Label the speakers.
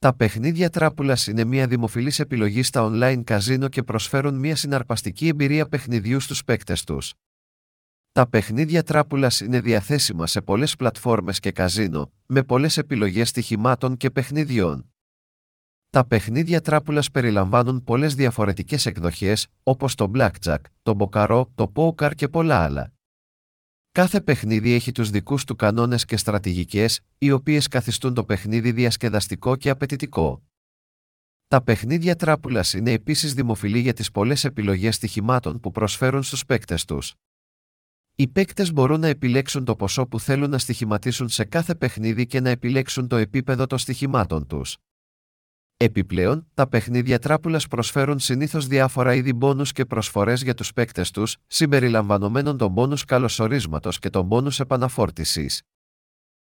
Speaker 1: Τα παιχνίδια τράπουλας είναι μια δημοφιλής επιλογή στα online καζίνο και προσφέρουν μια συναρπαστική εμπειρία παιχνιδιού στους παίκτες τους. Τα παιχνίδια τράπουλας είναι διαθέσιμα σε πολλές πλατφόρμες και καζίνο, με πολλές επιλογές στοιχημάτων και παιχνιδιών. Τα παιχνίδια τράπουλας περιλαμβάνουν πολλές διαφορετικές εκδοχές, όπως το blackjack, το μποκαρό, το poker και πολλά άλλα. Κάθε παιχνίδι έχει τους δικούς του κανόνες και στρατηγικές, οι οποίες καθιστούν το παιχνίδι διασκεδαστικό και απαιτητικό. Τα παιχνίδια τράπουλας είναι επίσης δημοφιλή για τις πολλές επιλογές στοιχημάτων που προσφέρουν στους παίκτες τους. Οι παίκτες μπορούν να επιλέξουν το ποσό που θέλουν να στοιχηματίσουν σε κάθε παιχνίδι και να επιλέξουν το επίπεδο των στοιχημάτων τους. Επιπλέον, τα παιχνίδια τράπουλας προσφέρουν συνήθως διάφορα είδη μπόνους και προσφορές για τους παίκτες τους, συμπεριλαμβανομένων των μπόνους καλωσορίσματος και των μπόνους επαναφόρτησης.